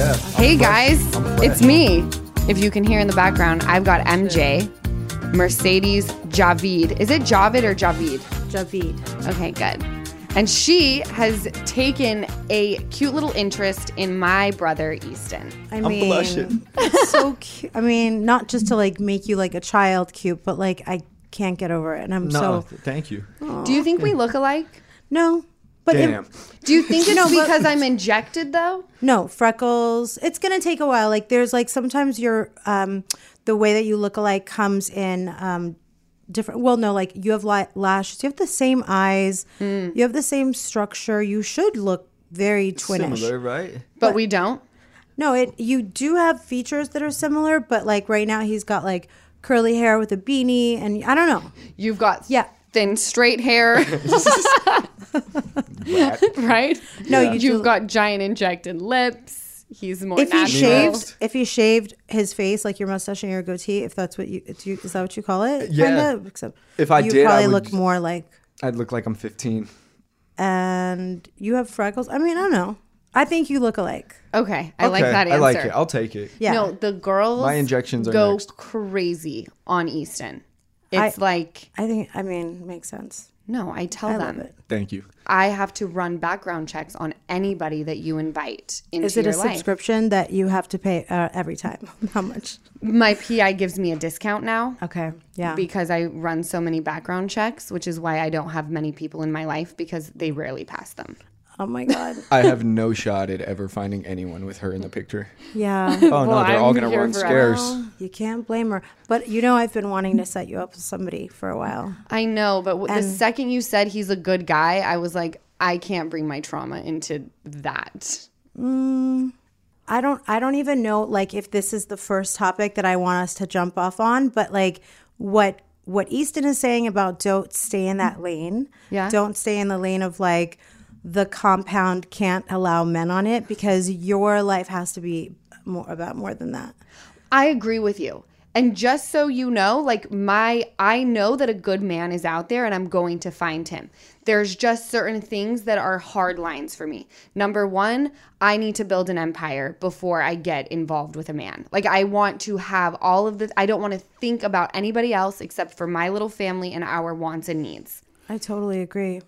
Yeah. Hey guys, it's me. If you can hear in the background, I've got MJ, Mercedes Javid. Is it Javid or Javid? Javid. Okay, good. And she has taken a cute little interest in my brother Easton. I I'm mean, blushing. it's so cute. I mean, not just to like make you like a child cute, but like I can't get over it, and I'm No, so thank you. Do you think we look alike? no. But it- Do you think it's No, because I'm injected though? no freckles. It's gonna take a while. Like there's like sometimes your um the way that you look alike comes in um different. Well, no, like you have li- lashes. You have the same eyes. Hmm. You have the same structure. You should look very twinish. Similar, right? But we don't. No, it you do have features that are similar, but like right now he's got like curly hair with a beanie, and I don't know. You've got Yeah. Thin straight hair, right? No, Yeah. you You've do- got giant injected lips. He's more if he natural. shaved if he shaved his face like your mustache and your goatee if that's what you, it's you is that what you call it Yeah. kind of except If I you did, I probably would- look more like I'd look like I'm 15. and you have freckles i mean i don't know i think you look alike Okay, I like Okay, that answer. I like it. I'll take it. yeah No, the girls My injections are go next. crazy on Easton. I- It's like i think i mean makes sense no, I tell i them love it Thank you. I have to run background checks on anybody that you invite into your life. is it a life. subscription that you have to pay uh, every time how much My PI gives me a discount now okay yeah because I run so many background checks, which is why I don't have many people in my life because they rarely pass them. Oh my god I have no shot at ever finding anyone with her in the picture. yeah Oh no, they're all I'm gonna here run forever. scarce. you can't blame her but you know i've been wanting to set you up with somebody for a while I know, but w the second you said he's a good guy, I was like, I can't bring my trauma into that. Mm, I don't I don't even know like if this is the first topic that I want us to jump off on, but like what what Easton is saying about don't stay in that lane. Yeah. Don't stay in the lane of like the compound can't allow men on it because your life has to be more about more than that. I agree with you. And just so you know, like my I know that a good man is out there and I'm going to find him. There's just certain things that are hard lines for me. Number 1, I need to build an empire before I get involved with a man. Like I want to have all of the I don't want to think about anybody else except for my little family and our wants and needs. I totally agree.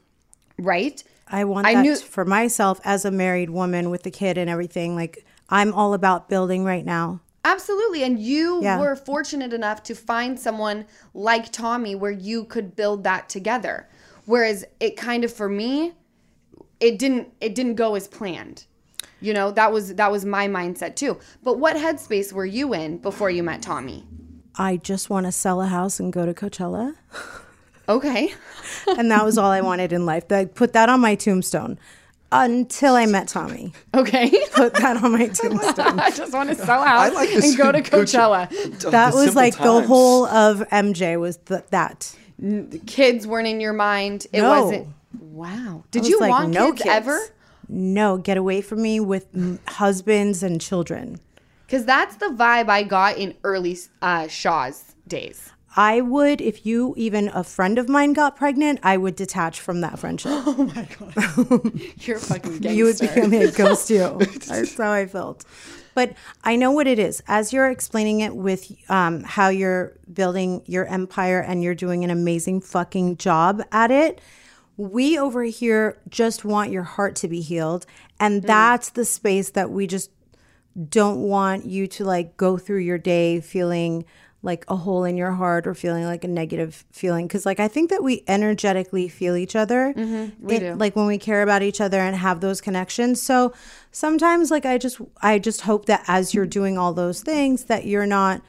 Right? I want I that knew- for myself as a married woman with a kid and everything. Like I'm all about building right now. Absolutely. And you Yeah. were fortunate enough to find someone like Tommy where you could build that together. Whereas it kind of for me, it didn't it didn't go as planned. You know, that was that was my mindset too. But what headspace were you in before you met Tommy? I just want to sell a house and go to Coachella. Okay. and that was all I wanted in life. That put that on my tombstone until I met Tommy. Okay. Put that on my tombstone. I just want to sell out like this and go to Gucci- Coachella. that was simple like the whole of MJ was the, that. The kids weren't in your mind. It No. wasn't Wow. Did was you like, want no kids, kids. ever? No, get away from me with husbands and children. Because that's the vibe I got in early uh, Shahs days. I would, if you even a friend of mine got pregnant, I would detach from that friendship. Oh my god, you're a fucking gangster. you would become a ghost you. That's how I felt. But I know what it is. As you're explaining it with um, how you're building your empire and you're doing an amazing fucking job at it, we over here just want your heart to be healed. And that's the space that we just don't want you to like go through your day feeling like a hole in your heart or feeling like a negative feeling because like i think that we energetically feel each other mm-hmm. we It- do. like when we care about each other and have those connections so sometimes like i just i just hope that as you're doing all those things that you're not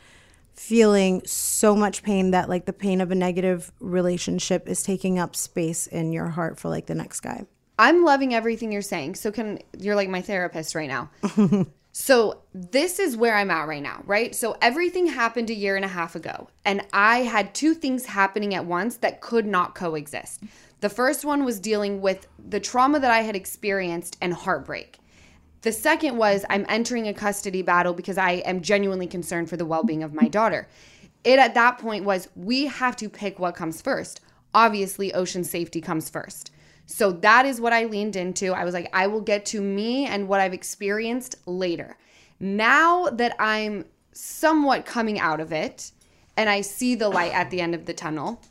feeling so much pain that like the pain of a negative relationship is taking up space in your heart for like the next guy I'm loving everything you're saying. So can you're like my therapist right now. so this is where I'm at right now, right? So everything happened a year and a half ago, and I had two things happening at once that could not coexist. The first one was dealing with the trauma that I had experienced and heartbreak. The second was I'm entering a custody battle because I am genuinely concerned for the well-being of my daughter. It at that point was we have to pick what comes first. Obviously, ocean safety comes first. So that is what I leaned into. I was like, I will get to me and what I've experienced later. Now that I'm somewhat coming out of it and I see the light at the end of the tunnel,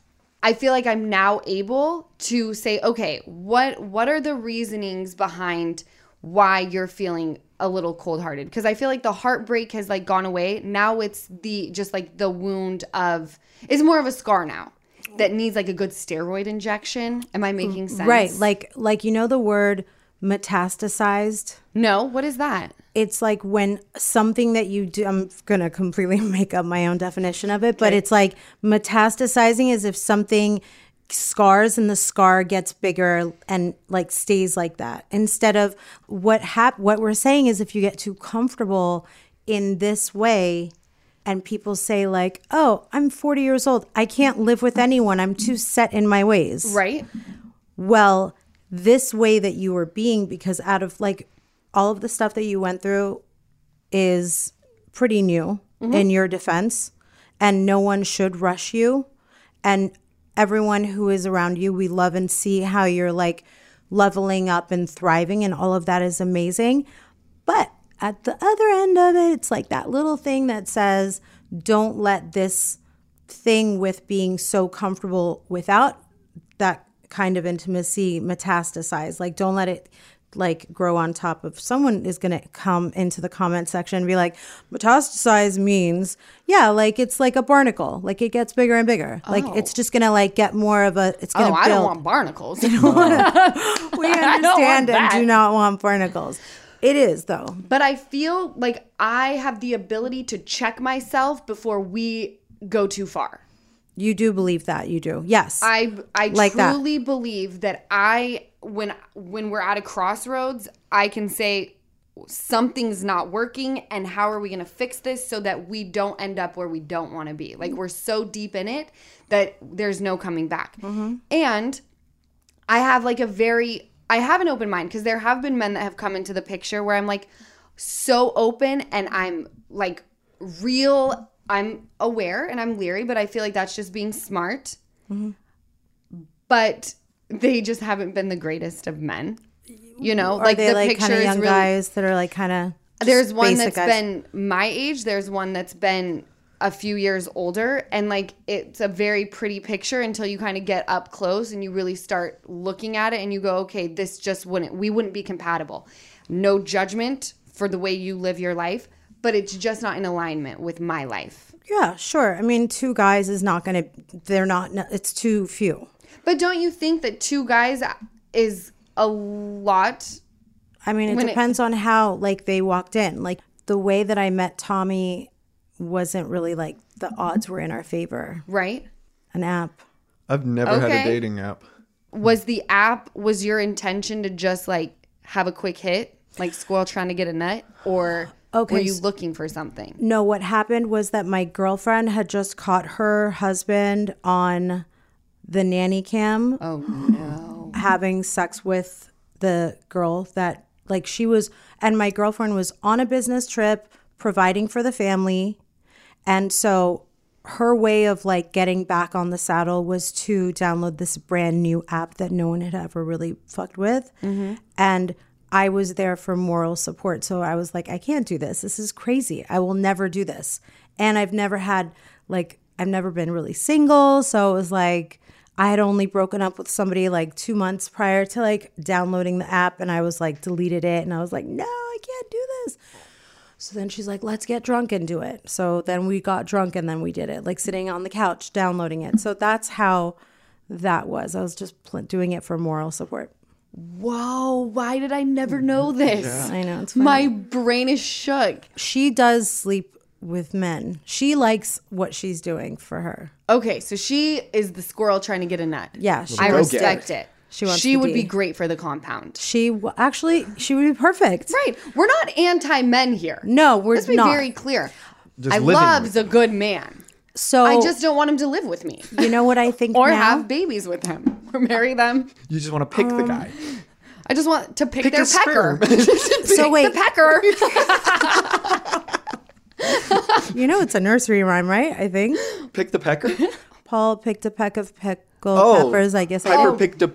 I feel like I'm now able to say, okay, what what are the reasonings behind why you're feeling a little cold-hearted? Because I feel like the heartbreak has like gone away. Now it's the just like the wound of is more of a scar now that needs like a good steroid injection. Am I mm, making sense? Right. Like like you know the word metastasized? no, what is that? It's like when something that you do I'm gonna completely make up my own definition of it, but it's like metastasizing is if something scars and the scar gets bigger and like stays like that. Instead of what hap- what we're saying is if you get too comfortable in this way and people say like, "Oh, I'm 40 years old. I can't live with anyone. I'm too set in my ways." Right? well, this way that you were being, because out of like all of the stuff that you went through is pretty new mm-hmm. in your defense, and no one should rush you. And everyone who is around you, we love and see how you're like leveling up and thriving, and all of that is amazing. But at the other end of it, it's like that little thing that says, don't let this thing with being so comfortable without that kind of intimacy metastasize. Like, don't let it like grow on top of someone is going to come into the comment section and be like metastasize means yeah like it's like a barnacle. Like it gets bigger and bigger. Like it's oh. just going to like get more of a it's going to Oh, to I build. don't want barnacles. we understand and do not want barnacles it is though but I feel like I have the ability to check myself before we go too far. you do believe that you do yes I I Like that. truly believe that I when when we're at a crossroads, I can say something's not working and how are we going to fix this so that we don't end up where we don't want to be. Like we're so deep in it that there's no coming back. Mm-hmm. And I have like a very I have an open mind because there have been men that have come into the picture where I'm like so open and I'm like real I'm aware and I'm leery, but I feel like that's just being smart. Mm-hmm. But they just haven't been the greatest of men. You know, are like they the like picture kind of is young really guys that are like kind of there's one that's guys? been my age there's one that's been a few years older and like it's a very pretty picture until you kind of get up close and you really start looking at it and you go okay this just wouldn't we wouldn't be compatible. No judgment for the way you live your life but it's just not in alignment with my life. Yeah sure. I mean two guys is not to they're not it's too few. But don't you think that two guys is a lot I mean, it When it- depends on how like they walked in. Like the way that I met Tommy wasn't really like the odds were in our favor. right An app. I've never had a dating app. was the app was your intention to just like have a quick hit like squirrel trying to get a nut or Okay, were you looking for something No, what happened was that my girlfriend had just caught her husband on the nanny cam oh no having sex with the girl that like she was and my girlfriend was on a business trip providing for the family and so her way of like getting back on the saddle was to download this brand new app that no one had ever really fucked with. Mm-hmm. And i was there for moral support. So i was like i can't do this. This is crazy. I will never do this. And i've never had like i've never been really single. So it was like I had only broken up with somebody like two months prior to like downloading the app, and I was like deleted it, and I was like, no, I can't do this. So then she's like, let's get drunk and do it. So then we got drunk and then we did it, like sitting on the couch downloading it. So that's how that was. I was just pl- doing it for moral support. whoa why did i never know this I know it's funny. my brain is shook she does sleep with men. She likes what she's doing for her. okay so she is the squirrel trying to get a nut Yeah, she i respect get it She wants she the would D. be great for the compound She w- actually she would be perfect. right we're not anti-men here No, we're let's be not. very clear Just i living loves a good man So i just don't want him to live with me you know what I think or now? have babies with him or marry them You just want to pick Um, the guy. I just want to pick, Pick their his pecker. sperm. so wait, the pecker. you know it's a nursery rhyme, right? I think pick the pecker. Paul picked a peck of pickled Oh, peppers. I guess I Piper could- picked a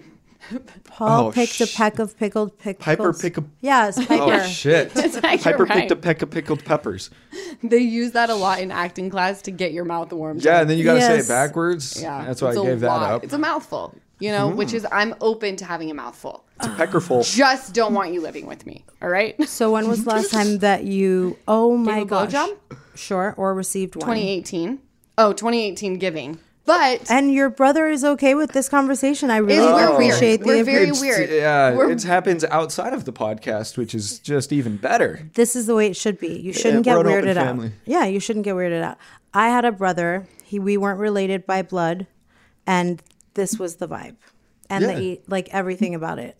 Oh, Paul Oh, picked a peck of pickled pickles. Piper pick a. Yes, oh, Piper. Oh shit! like Piper you're picked a peck of pickled peppers. They use that a lot in acting class to get your mouth warm. Yeah, and then you gotta say it backwards. yeah. that's why I it's a gave that up. It's a mouthful, you know, which is I'm open to having a mouthful. It's a peckerful. Just don't want you living with me. All right. So when was the last time that you? Oh my a gosh. blowjob? Sure, or received one. 2018. Oh, 2018 giving. But And your brother is okay with this conversation. I really It's- we're weird. appreciate We're the. very It's- weird. Yeah, We're- it happens outside of the podcast, which is just even better. this is the way it should be. You shouldn't we're get an open weirded out. Yeah, you shouldn't get weirded out. I had a brother. He we weren't related by blood, and this was the vibe, and Yeah. the like everything about it.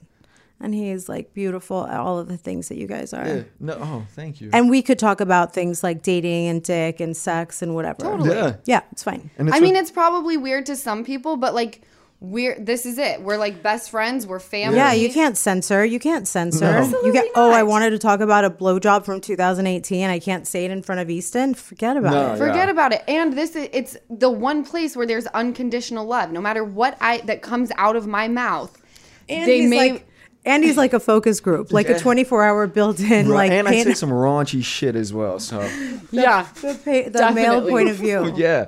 And he's like beautiful, all of the things that you guys are. No, oh, thank you. And we could talk about things like dating and dick and sex and whatever. Totally. yeah, Yeah, it's fine. and it's I mean, with- it's probably weird to some people, but like we're this is it. We're like best friends. We're family. Yeah, you can't censor. You can't censor. No. You Absolutely get. Oh, I wanted to talk about a blowjob from 2018. I can't say it in front of Easton. Forget about No. it. Forget Yeah. about it. And this is it's the one place where there's unconditional love. No matter what I that comes out of my mouth, they Andy's may like, Andy's like a focus group, like a 24 hour built-in, like and I say some raunchy shit as well. So yeah. the, pa- the male point of view. yeah,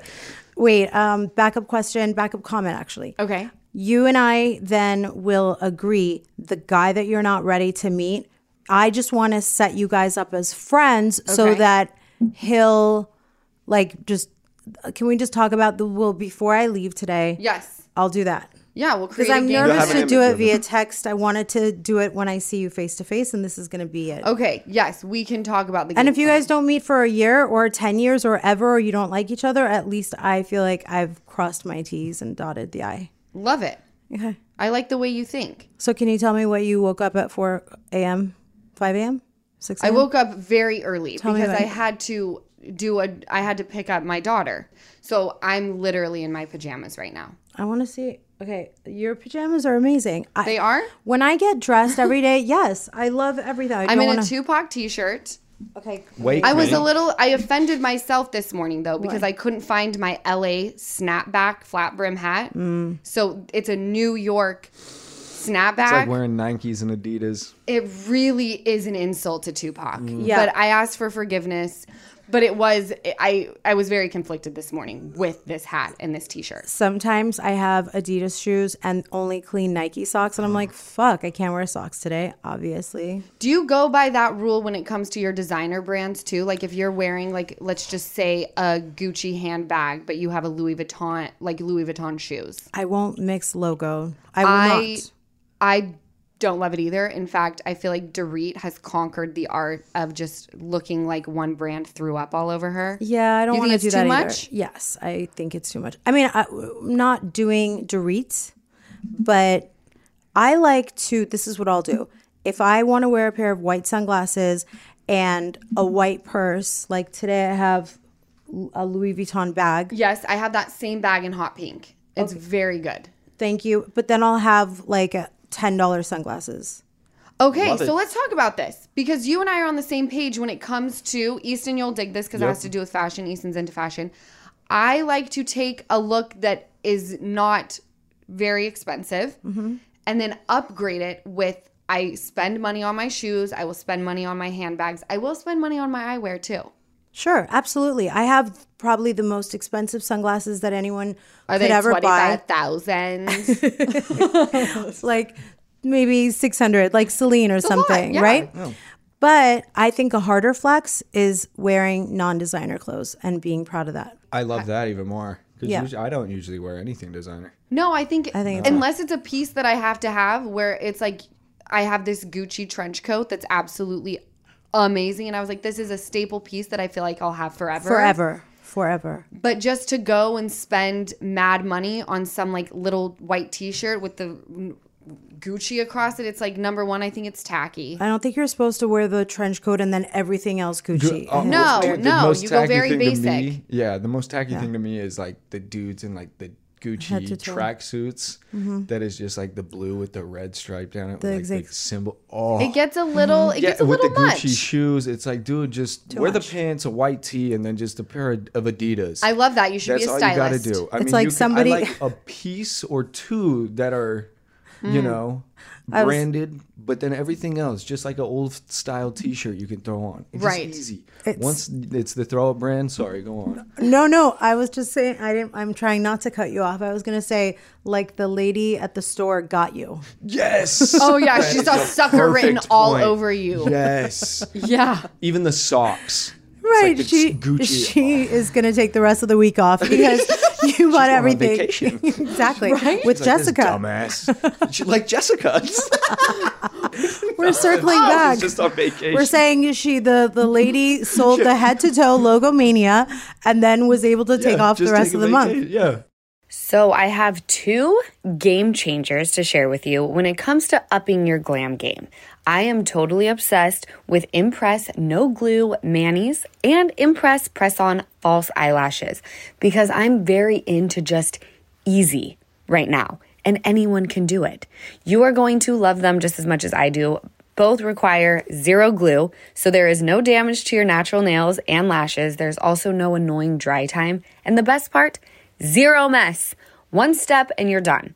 Wait, um, backup question, backup comment. Actually, Okay. you and I then will agree the guy that you're not ready to meet. I just want to set you guys up as friends so that he'll like just. Can we just talk about the will before I leave today? Yes. I'll do that. Yeah, we'll create Because I'm nervous to do it via text. I wanted to do it when I see you face to face, and this is going to be it. Okay, yes, we can talk about the And game if you plan. guys don't meet for a year or 10 years or ever, or you don't like each other, at least I feel like I've crossed my T's and dotted the I. love it. Okay. I like the way you think. So can you tell me what you woke up at 4 a.m., 5 a.m., 6 a.m.? I woke up very early me because I had to do a I had to pick up my daughter. So I'm literally in my pajamas right now. I want to see. Okay, your pajamas are amazing. I, They are? When I get dressed every day, yes, I love everything. I I'm don't in wanna, a Tupac t-shirt. Okay. wait. I was a little I offended myself this morning though because I couldn't find my LA snapback flat brim hat. Mm. So it's a New York snapback. It's like wearing Nikes and Adidas. it really is an insult to Tupac. Yeah. But I asked for forgiveness. But it was I I was very conflicted this morning with this hat and this t-shirt. Sometimes I have Adidas shoes and only clean Nike socks, and I'm like, fuck, I can't wear socks today, obviously. Do you go by that rule when it comes to your designer brands too? Like if you're wearing like let's just say a Gucci handbag, but you have a Louis Vuitton like Louis Vuitton shoes. I won't mix logo. I will I not. I don't love it either. In fact, I feel like Dorit has conquered the art of just looking like one brand threw up all over her. Yeah, I don't want think to it's do that too either. much? Yes, I think it's too much. I mean, I, am not doing Dorit, but I like to. This is what I'll do. If I want to wear a pair of white sunglasses and a white purse, like today I have a Louis Vuitton bag. Yes, I have that same bag in hot pink. It's very good. Thank you. But then I'll have like a ten dollars sunglasses. Okay, Love so it. let's talk about this because you and I are on the same page when it comes to Easton. You'll dig this because it Yep. has to do with fashion. Easton's into fashion. I like to take a look that is not very expensive Mm-hmm. and then upgrade it with. I spend money on my shoes. I will spend money on my handbags. I will spend money on my eyewear too. Sure, absolutely. I have probably the most expensive sunglasses that anyone Are could they ever twenty buy. five thousand? like maybe 600 like celine or lot, something yeah. right oh. but i think a harder flex is wearing non-designer clothes and being proud of that I love that even more because Yeah. I don't usually wear anything designer. No, I think, I think it's unless it's a piece that I have to have where it's like I have this Gucci trench coat that's absolutely amazing and I was like this is a staple piece that I feel like I'll have forever. forever forever But just to go and spend mad money on some like little white t-shirt with the Gucci across it, it's like number 1 I think it's tacky. i don't think you're supposed to wear the trench coat and then everything else gucci Oh, No, the no, you go very basic. me- yeah, the most tacky thing to me is like the dudes in like the Gucci to tracksuits mm-hmm. that is just like the blue with the red stripe down it, The like the symbol. Oh, It gets a little it yeah, gets a with little the much. Gucci shoes, it's like, dude, just wear much. the pants, a white tee, and then just a pair of, of Adidas. I love that. You should That's be a stylist. That's all you gotta do. I It's mean, like can- somebody- I like a piece or two that are you hmm. know, branded. but then everything else, just like an old style T-shirt, you can throw on. It's Right. Just easy. Once it's the throw up brand. Sorry, go on. No, no. I was just saying. I didn't. I'm trying not to cut you off. I was gonna say like the lady at the store got you. Yes. Oh yeah, she saw sucker written Perfect all over you. Yes. Yeah. Even the socks. Right. the she Gucci- she is gonna take the rest of the week off because you bought on everything. vacation. exactly. With It's like, Jessica, dumbass. She like Jessica. we're circling I back. just on vacation. We're saying she the the lady sold the head to toe logomania and then was able to take Yeah, off the rest of a the month. Yeah. So, I have two game changers to share with you when it comes to upping your glam game. I am totally obsessed with Impress No Glue Manis and Impress Press On False Eyelashes because I'm very into just easy right now, and anyone can do it. You are going to love them just as much as I do. Both require zero glue, so there is no damage to your natural nails and lashes. There's also no annoying dry time. And the best part, zero mess. One step and you're done.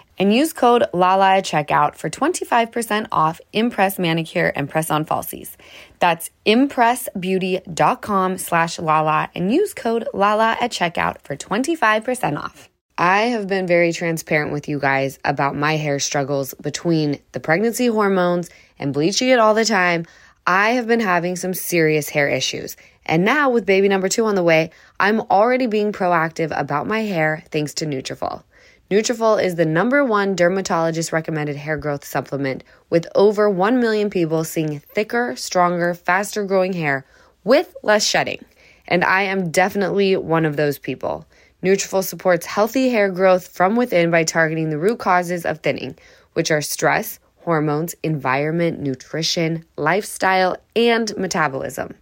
and use code LALA at checkout for 25% off Impress Manicure and Press On Falsies. That's impressbeauty.com slash LALA and use code LALA at checkout for 25% off. I have been very transparent with you guys about my hair struggles between the pregnancy hormones and bleaching it all the time. I have been having some serious hair issues. And now with baby number 2 on the way, I'm already being proactive about my hair thanks to Nutrafol. Nutrafol is the number one dermatologist recommended hair growth supplement with over 1 million people seeing thicker, stronger, faster growing hair with less shedding. And I am definitely one of those people. Nutrafol supports healthy hair growth from within by targeting the root causes of thinning, which are stress, hormones, environment, nutrition, lifestyle, and metabolism.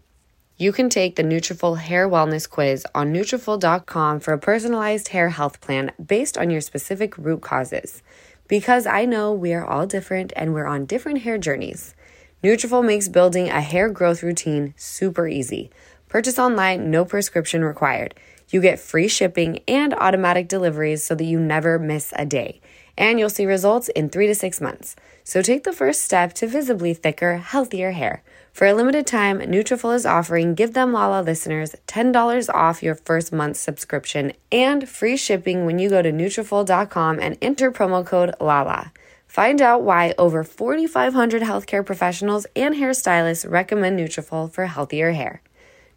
You can take the Nutrafol Hair Wellness Quiz on Nutrafol.com for a personalized hair health plan based on your specific root causes. Because I know we are all different and we're on different hair journeys. Nutrafol makes building a hair growth routine super easy. Purchase online, no prescription required. You get free shipping and automatic deliveries so that you never miss a day. And you'll see results in three to six months. So take the first step to visibly thicker, healthier hair. For a limited time, Nutrafol is offering Give Them Lala listeners $10 off your first month's subscription and free shipping when you go to Nutrafol.com and enter promo code LALA. Find out why over 4,500 healthcare professionals and hairstylists recommend Nutrafol for healthier hair.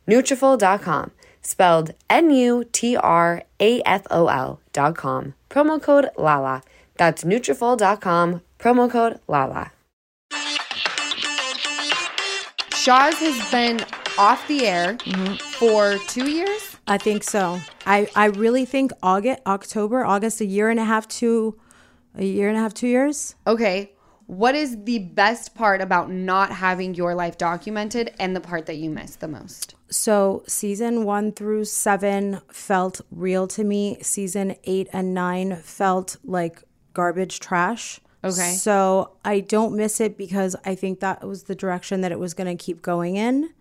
Nutrafol.com, spelled N-U-T-R-A-F-O-L dot com. Promo code LALA. That's Nutrafol.com, promo code LALA. Shahs has been off the air mm-hmm. for two years. I think so. I, I really think August, October, August, a year and a half to a year and a half, two years. Okay. What is the best part about not having your life documented and the part that you miss the most? So season one through seven felt real to me. Season eight and nine felt like garbage trash. Okay. So I don't miss it because I think that was the direction that it was going to keep going in.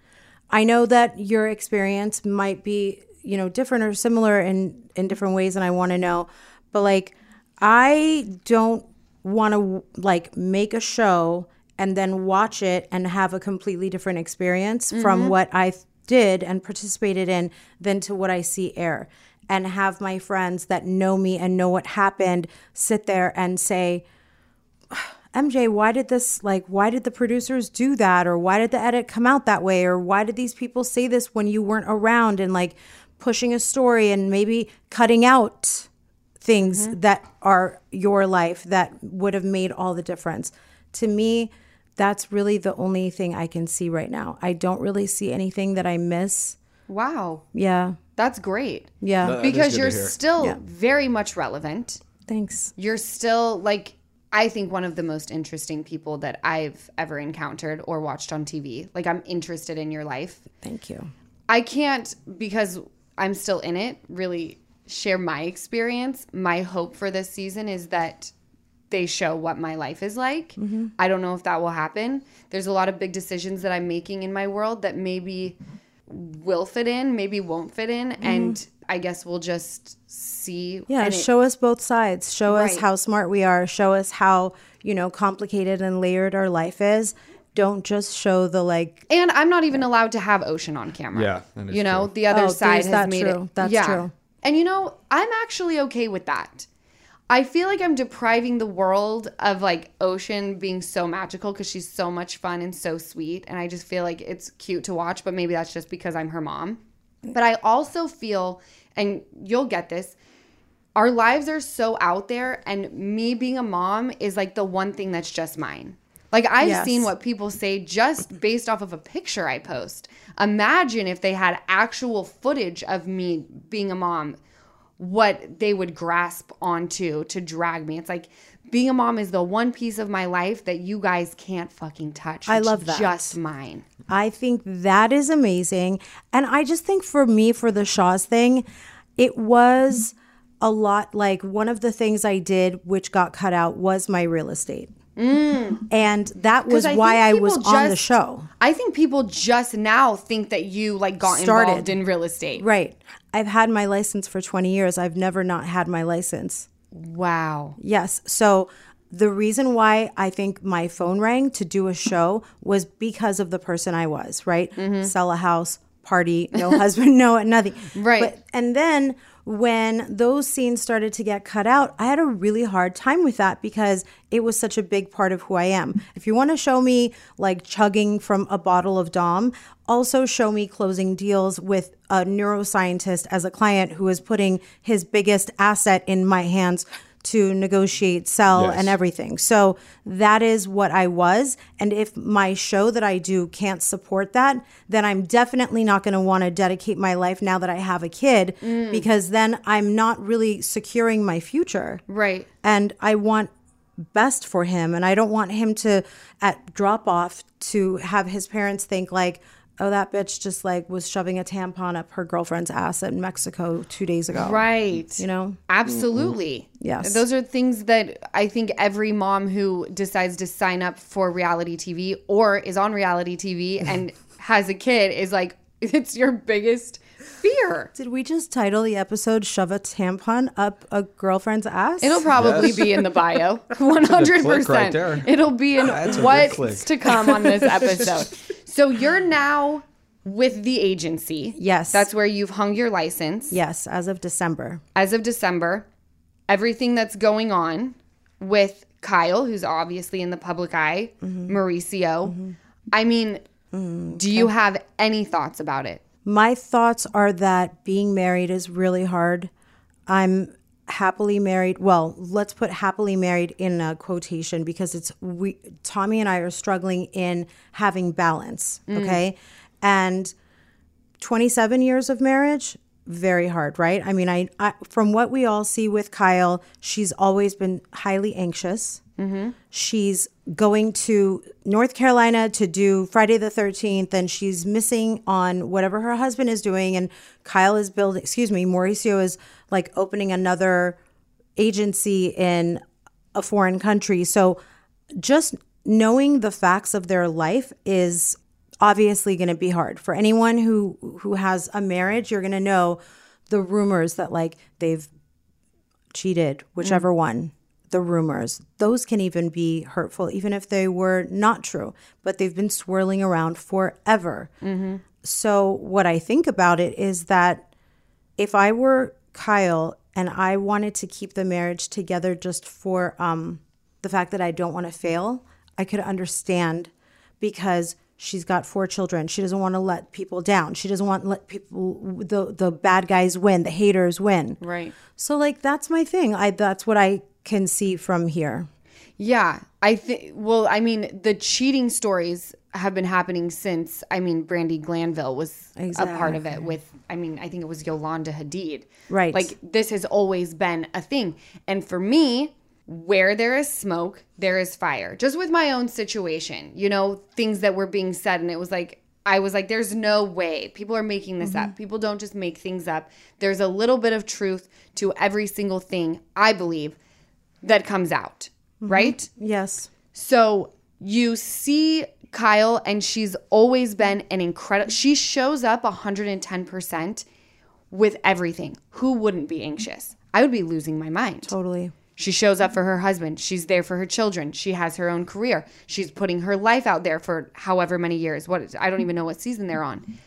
I know that your experience might be, you know, different or similar in in different ways, and I want to know. But like, I don't want to like make a show and then watch it and have a completely different experience from mm-hmm. what I did and participated in than to what I see air. And have my friends that know me and know what happened sit there and say, MJ, why did this, like, why did the producers do that? Or why did the edit come out that way? Or why did these people say this when you weren't around and like pushing a story and maybe cutting out things Mm-hmm. that are your life that would have made all the difference. To me, that's really the only thing I can see right now. I don't really see anything that I miss. Wow. Yeah. That's great. Yeah. That is because you're still Yeah. very much relevant. Thanks. You're still like I think one of the most interesting people that I've ever encountered or watched on TV. Like I'm interested in your life. Thank you. I can't because I'm still in it really share my experience. My hope for this season is that they show what my life is like. Mm-hmm. I don't know if that will happen. There's a lot of big decisions that I'm making in my world that maybe will fit in, maybe won't fit in, mm-hmm. and I guess we'll just see. Yeah, And it- show us both sides. Show us how smart we are. Show us how, you know, complicated and layered our life is. Don't just show the like And I'm not even allowed to have Ocean on camera. Yeah, that is you know, true. the other Oh, side there's has that made true. it. That's yeah. true. And you know, I'm actually okay with that. I feel like I'm depriving the world of like Ocean being so magical because she's so much fun and so sweet. And I just feel like it's cute to watch, but maybe that's just because I'm her mom. But I also feel, and you'll get this, our lives are so out there, and me being a mom is like the one thing that's just mine. Like I've Yes. seen what people say just based off of a picture I post. Imagine if they had actual footage of me being a mom, what they would grasp onto to drag me. It's like being a mom is the one piece of my life that you guys can't fucking touch. I love that. Just mine. I think that is amazing. And I just think for me, for the Shahs thing, it was a lot like one of the things I did, which got cut out, was my real estate. Mm. And that was I why I was people on the show. I think people just now think that you like got Started. involved in real estate. Right. I've had my license for 20 years. I've never not had my license. Wow. Yes. So the reason why I think my phone rang to do a show was because of the person I was, right? Mm-hmm. Sell a house, party, no husband, no nothing. Right. But and then when those scenes started to get cut out, I had a really hard time with that because it was such a big part of who I am. If you want to show me like chugging from a bottle of Dom, also show me closing deals with a neuroscientist as a client who is putting his biggest asset in my hands to negotiate, sell, Yes. and everything. So that is what I was. And if my show that I do can't support that, then I'm definitely not going to want to dedicate my life now that I have a kid mm. because then I'm not really securing my future. Right. And I want best for him. And I don't want him to, at drop off, to have his parents think like, oh, that bitch just like was shoving a tampon up her girlfriend's ass in Mexico two days ago. Right. You know? Absolutely. Mm-hmm. Yes. Those are things that I think every mom who decides to sign up for reality TV or is on reality TV and has a kid is like, it's your biggest fear. Did we just title the episode "Shove a Tampon Up a Girlfriend's Ass"? It'll probably Yes. be in the bio. 100%. right. It'll be in That's what's to come on this episode. So you're now with the agency. Yes. That's where you've hung your license. yes, as of December. as of December, everything that's going on with Kyle, who's obviously in the public eye, mm-hmm. Mauricio. Mm-hmm. I mean, mm, do you have any thoughts about it? My thoughts are that being married is really hard. I'm happily married. Well, let's put happily married in a quotation because it's we Tommy and I are struggling in having balance, mm. okay? And 27 years of marriage very hard right? I mean I, I from what we all see with kyle she's always been highly anxious. Mm-hmm. She's going to north carolina to do friday the 13th and she's missing on whatever her husband is doing and kyle is building excuse me mauricio is like opening another agency in a foreign country. So just knowing the facts of their life is obviously going to be hard. For anyone who who has a marriage you're going to know the rumors that like they've cheated whichever one the rumors. Those can even be hurtful even if they were not true but they've been swirling around forever. So what i think about it is that if I were Kyle and I wanted to keep the marriage together just for um, the fact that I don't want to fail, I could understand because She's got four children. She doesn't want to let people down. She doesn't want to let people the the bad guys win, the haters win. Right. So like that's my thing. I that's what I can see from here. Yeah, I think. Well, I mean, the cheating stories have been happening since. I mean, Brandi Glanville was a part of it. With, I mean, I think it was Yolanda Hadid. Right. Like this has always been a thing, and for me, where there is smoke, there is fire. Just with my own situation, you know, things that were being said, and it was like. I was like, there's no way. People are making this up. Mm-hmm. People don't just make things up. There's a little bit of truth to every single thing, I believe, that comes out, mm-hmm. right? Yes. So you see Kyle, and she's always been an incredible. She shows up 110% with everything. Who wouldn't be anxious? I would be losing my mind. Totally. She shows up for her husband. She's there for her children. She has her own career. She's putting her life out there for however many years. What I don't even know what season they're on.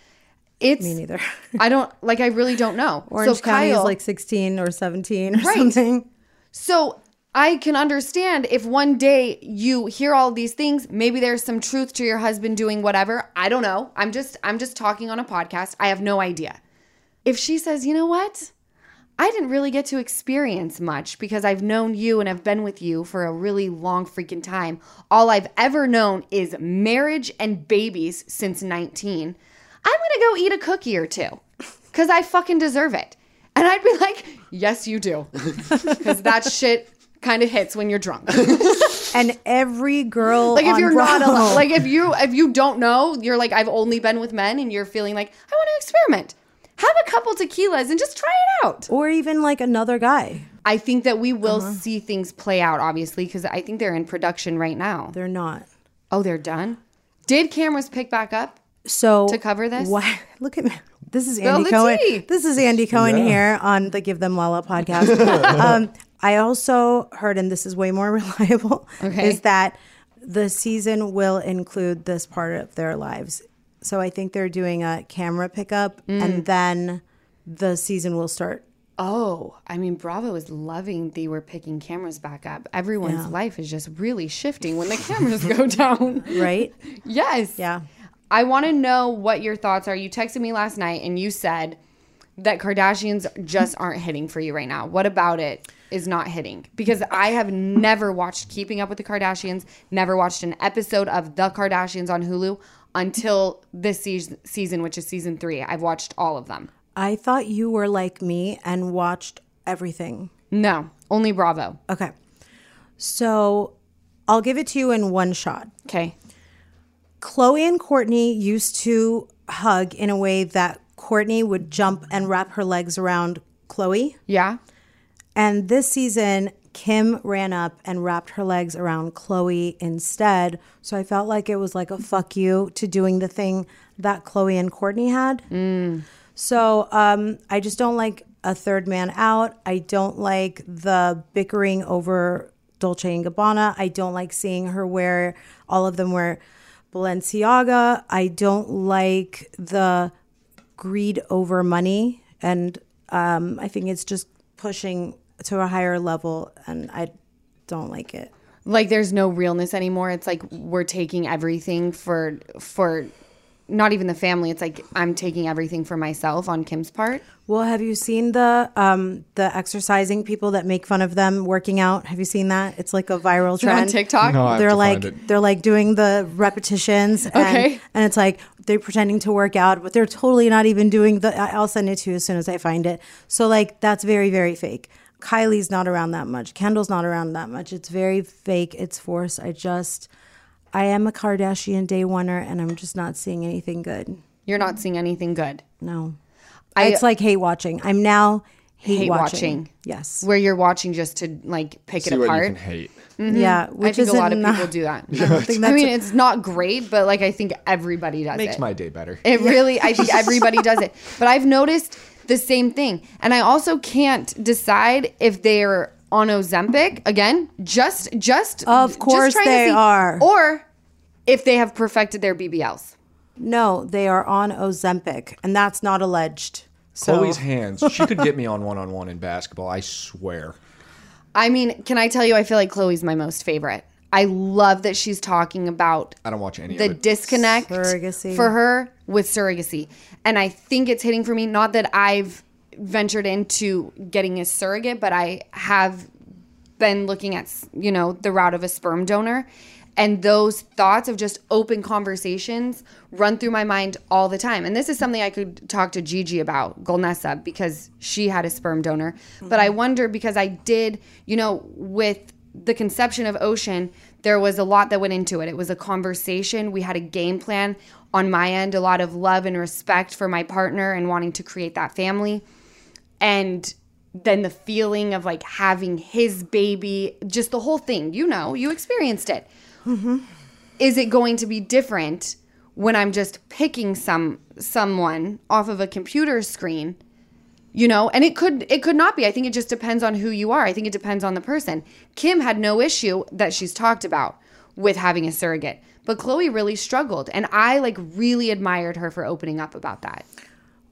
It's Me neither. I don't like. I really don't know. Orange so County Kyle, is like 16 or 17 or Right. something. So I can understand if one day you hear all these things, maybe there's some truth to your husband doing whatever. I don't know. I'm just I'm just talking on a podcast. I have no idea. If she says, "You know what? I didn't really get to experience much because I've known you and I've been with you for a really long freaking time. All I've ever known is marriage and babies since 19. I'm to go eat a cookie or two cuz I fucking deserve it." And I'd be like, "Yes, you do." Cuz that shit kind of hits when you're drunk. And every girl like if you're not Bravo- allowed, like if you if you don't know, you're like I've only been with men and you're feeling like I want to experiment. Have a couple tequilas and just try it out. or even like another guy. I think that we will Uh-huh. see things play out obviously cuz I think they're in production right now. They're not. Oh, they're done. Did cameras pick back up? So To cover this? why? Look at me. This is Andy the Cohen. tea. This is Andy Cohen here on the Give Them Lala podcast. um, I also heard, and this is way more reliable, Okay. is that the season will include this part of their lives. So I think they're doing a camera pickup, Mm. and then the season will start. Oh, I mean Bravo is loving they were picking cameras back up. Everyone's life is just really shifting when the cameras go down. Right? Yes. Yeah. I want to know what your thoughts are. You texted me last night and you said that Kardashians just aren't hitting for you right now. What about it is not hitting? Because I have never watched Keeping Up with the Kardashians, never watched an episode of The Kardashians on Hulu until this season, season which is season three. I've watched all of them. I thought you were like me and watched everything. No, only Bravo. Okay. So I'll give it to you in one shot. Okay. Khloe and Kourtney used to hug in a way that Kourtney would jump and wrap her legs around Khloe. Yeah. And this season, Kim ran up and wrapped her legs around Khloe instead. So I felt like it was like a fuck you to doing the thing that Khloe and Kourtney had. So um, I just don't like a third man out. I don't like the bickering over Dolce and Gabbana. I don't like seeing her wear all of them wear Balenciaga. I don't like the greed over money, and um, I think it's just pushing to a higher level, and I don't like it. Like there's no realness anymore. It's like we're taking everything for for not even the family. It's like I'm taking everything for myself on Kim's part. Well, have you seen the um, the exercising people that make fun of them working out? Have you seen that? It's like a viral They're on. TikTok. No, I have they're to like find it. they're like doing the repetitions and, Okay. and it's like they're pretending to work out but they're totally not even doing the i'll send it to you as soon as i find it so like that's very very fake kylie's not around that much kendall's not around that much it's very fake it's forced i just i am a kardashian day oneer and i'm just not seeing anything good You're not seeing anything good. no I- it's like hate watching i'm now hate, Hate watching. watching. yes Where you're watching just to like pick See it what you apart. can hate. Mm-hmm. yeah I which think is a lot of people do that. I, I that's mean, it's not great, but like I think everybody does Makes it. Makes my day better. It really, I think everybody does it. But I've noticed the same thing. And I also can't decide if they're on Ozempic again, just, just, Of course trying to they see- are. Or if they have perfected their BBLs. no they are on ozempic and that's not alleged so Khloe's hands. She could get me on one on one in basketball. I swear. I mean, can I tell you, I feel like Khloe's my most favorite. I love that she's talking about I don't watch any the of it. disconnect Surrogacy. for her with surrogacy. And I think it's hitting for me. Not that I've ventured into getting a surrogate, but I have been looking at, you know, the route of a sperm donor. And those thoughts of just open conversations run through my mind all the time. And this is something I could talk to Gigi about, Golnesa, because she had a sperm donor. But I mm-hmm. wonder because I did, you know, with the conception of Ocean, there was a lot that went into it. It was a conversation. We had a game plan on my end, a lot of love and respect for my partner and wanting to create that family. And then the feeling of like having his baby, just the whole thing, you know, you experienced it. Mm-hmm. Is it going to be different when I'm just picking some someone off of a computer screen? You know and it could it could not be i think it just depends on who you are i think it depends on the person kim had no issue that she's talked about with having a surrogate but Khloe really struggled and i like really admired her for opening up about that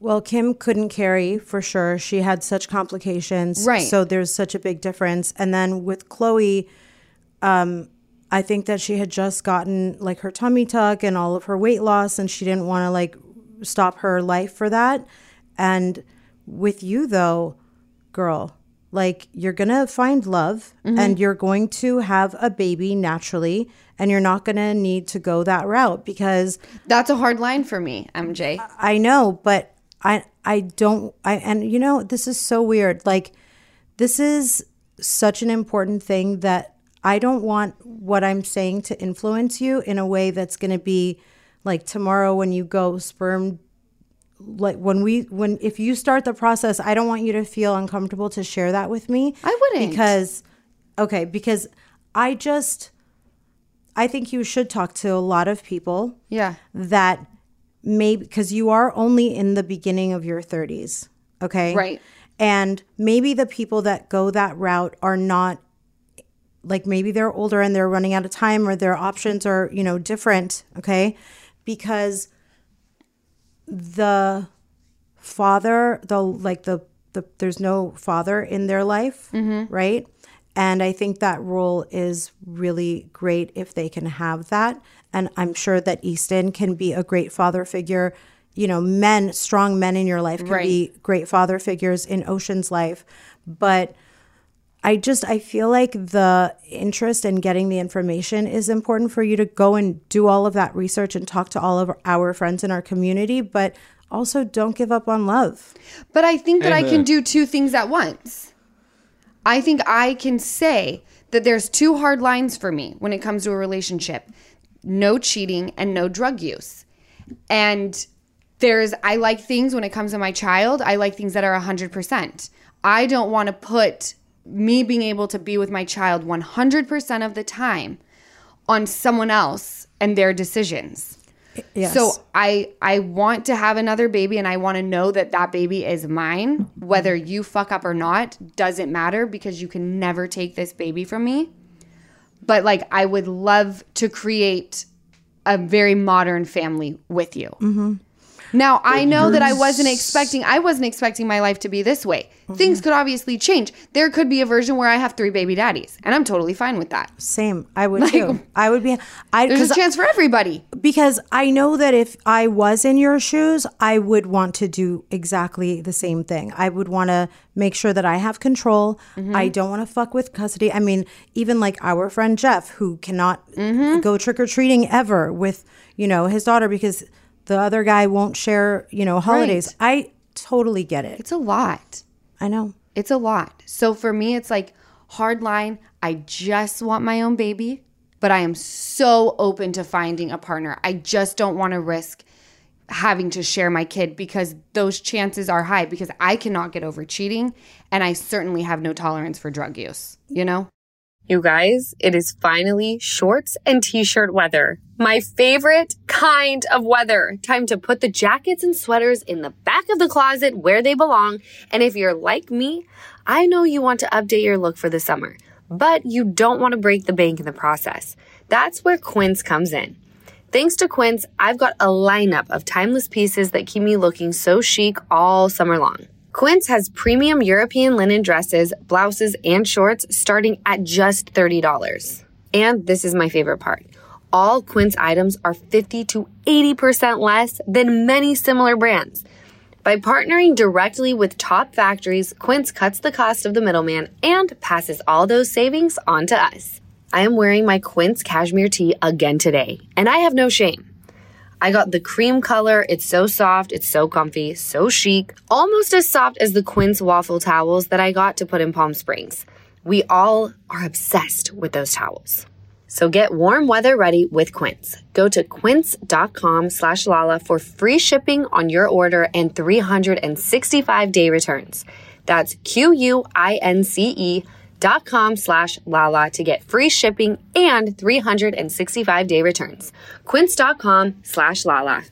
Well, Kim couldn't carry for sure. She had such complications. Right. So there's such a big difference. And then with Khloe, um, I think that she had just gotten like her tummy tuck and all of her weight loss, and she didn't want to like stop her life for that. And with you, though, girl, like you're going to find love mm-hmm. and you're going to have a baby naturally, and you're not going to need to go that route because that's a hard line for me mj I know, but I I don't I and you know, this is so weird. Like this is such an important thing that I don't want what I'm saying to influence you in a way that's going to be like tomorrow when you go sperm like when we when if you start the process, I don't want you to feel uncomfortable to share that with me. I wouldn't. Because okay, because I just I think you should talk to a lot of people yeah that maybe because you are only in the beginning of your 30s okay Right. and maybe the people that go that route are not like maybe they're older and they're running out of time or their options are you know different okay because the father the like the, the there's no father in their life mm-hmm. right? And i think that role is really great if they can have that. And i'm sure that easton can be a great father figure. You know men strong men in your life can Right. be great father figures in ocean's life. But I just I feel like the interest in getting the information is important for you to go and do all of that research and talk to all of our friends in our community, but also don't give up on love. But I think that I can do two things at once. I think I can say that there's two hard lines for me when it comes to a relationship no cheating and no drug use. And there's, I like things when it comes to my child, I like things that are 100%. I don't want to put me being able to be with my child 100% of the time on someone else and their decisions. Yes. So I I want to have another baby and I want to know that that baby is mine whether you fuck up or not doesn't matter because you can never take this baby from me. But like I would love to create a very modern family with you. Mm-hmm. Now I know that I wasn't expecting I wasn't expecting my life to be this way. Things could obviously change. There could be a version where I have three baby daddies and I'm totally fine with that. same. I would too. I would be I There's a chance for everybody. because I know that if I was in your shoes, I would want to do exactly the same thing. I would want to make sure that I have control. Mm-hmm. I don't want to fuck with custody. I mean, even like our friend Jeff, who cannot mm-hmm. go trick or treating ever with, you know, his daughter because the other guy won't share, you know, holidays. I totally get it. It's a lot. I know. It's a lot. So for me, it's like hard line. I just want my own baby, but I am so open to finding a partner. I just don't want to risk having to share my kid because those chances are high because I cannot get over cheating and I certainly have no tolerance for drug use, you know? You guys, it is finally shorts and t-shirt weather. My favorite kind of weather. Time to put the jackets and sweaters in the back of the closet where they belong. And if you're like me, I know you want to update your look for the summer, but you don't want to break the bank in the process. That's where Quince comes in. Thanks to Quince, I've got a lineup of timeless pieces that keep me looking so chic all summer long. Quince has premium European linen dresses, blouses, and shorts starting at just $30. And this is my favorite part. All Quince items are 50 to 80% less than many similar brands. By partnering directly with top factories, Quince cuts the cost of the middleman and passes all those savings on to us. I am wearing my Quince cashmere tee again today, and I have no shame. I got the cream color. It's so soft, it's so comfy, so chic, almost as soft as the Quince waffle towels that I got to put in Palm Springs. We all are obsessed with those towels. So get warm weather ready with Quince. Go to quince.com slash Lala for free shipping on your order and 365 day returns. That's Q-U-I-N-C-E dot com slash Lala to get free shipping and 365 day returns. Quince.com slash Lala.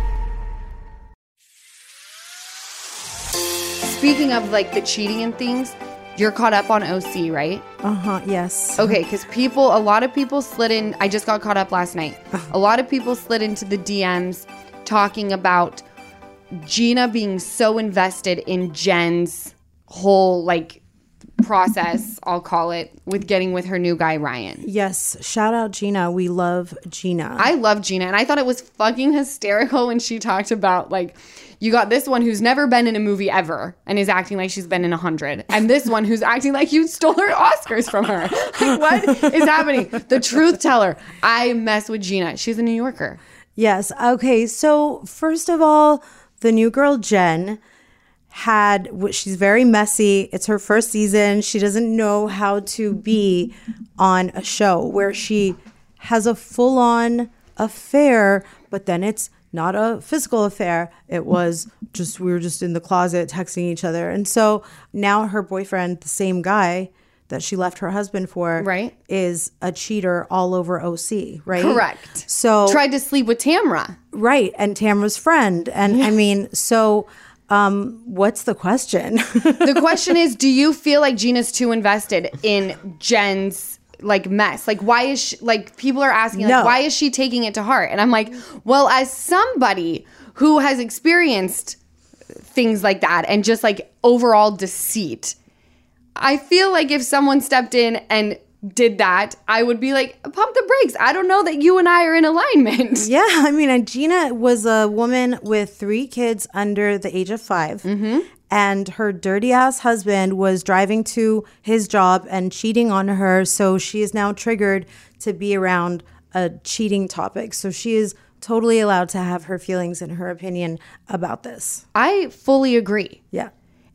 Speaking of like the cheating and things, you're caught up on OC, right? Uh huh. Yes. Okay, because people, a lot of people slid in. I just got caught up last night. A lot of people slid into the DMs talking about Gina being so invested in Jen's whole like process, I'll call it, with getting with her new guy, Ryan. Yes. Shout out Gina. We love Gina. I love Gina, and I thought it was fucking hysterical when she talked about like you got this one who's never been in a movie ever and is acting like she's been in a hundred, and this one who's acting like you stole her Oscars from her. Like, what is happening? The truth teller. I mess with Gina. She's a New Yorker. Yes. Okay. So, first of all, the new girl, Jen, had, she's very messy. It's her first season. She doesn't know how to be on a show where she has a full on affair, but then it's not a physical affair. It was just, we were just in the closet texting each other. And so now her boyfriend, the same guy, that she left her husband for Right. is a cheater all over OC, right? Correct. So Tried to sleep with Tamra. Right, and Tamra's friend. And I mean, so um what's the question? The question is, do you feel like Gina's too invested in Jen's like mess? Like why is she like people are asking like No. why is she taking it to heart? And I'm like, well, as somebody who has experienced things like that and just like overall deceit, I feel like if someone stepped in and did that, I would be like, pump the brakes. I don't know that you and I are in alignment. yeah, I mean, Gina was a woman with three kids under the age of 5 Mm-hmm. And her dirty ass husband was driving to his job and cheating on her. So she is now triggered to be around a cheating topic. So she is totally allowed to have her feelings and her opinion about this. I fully agree. Yeah.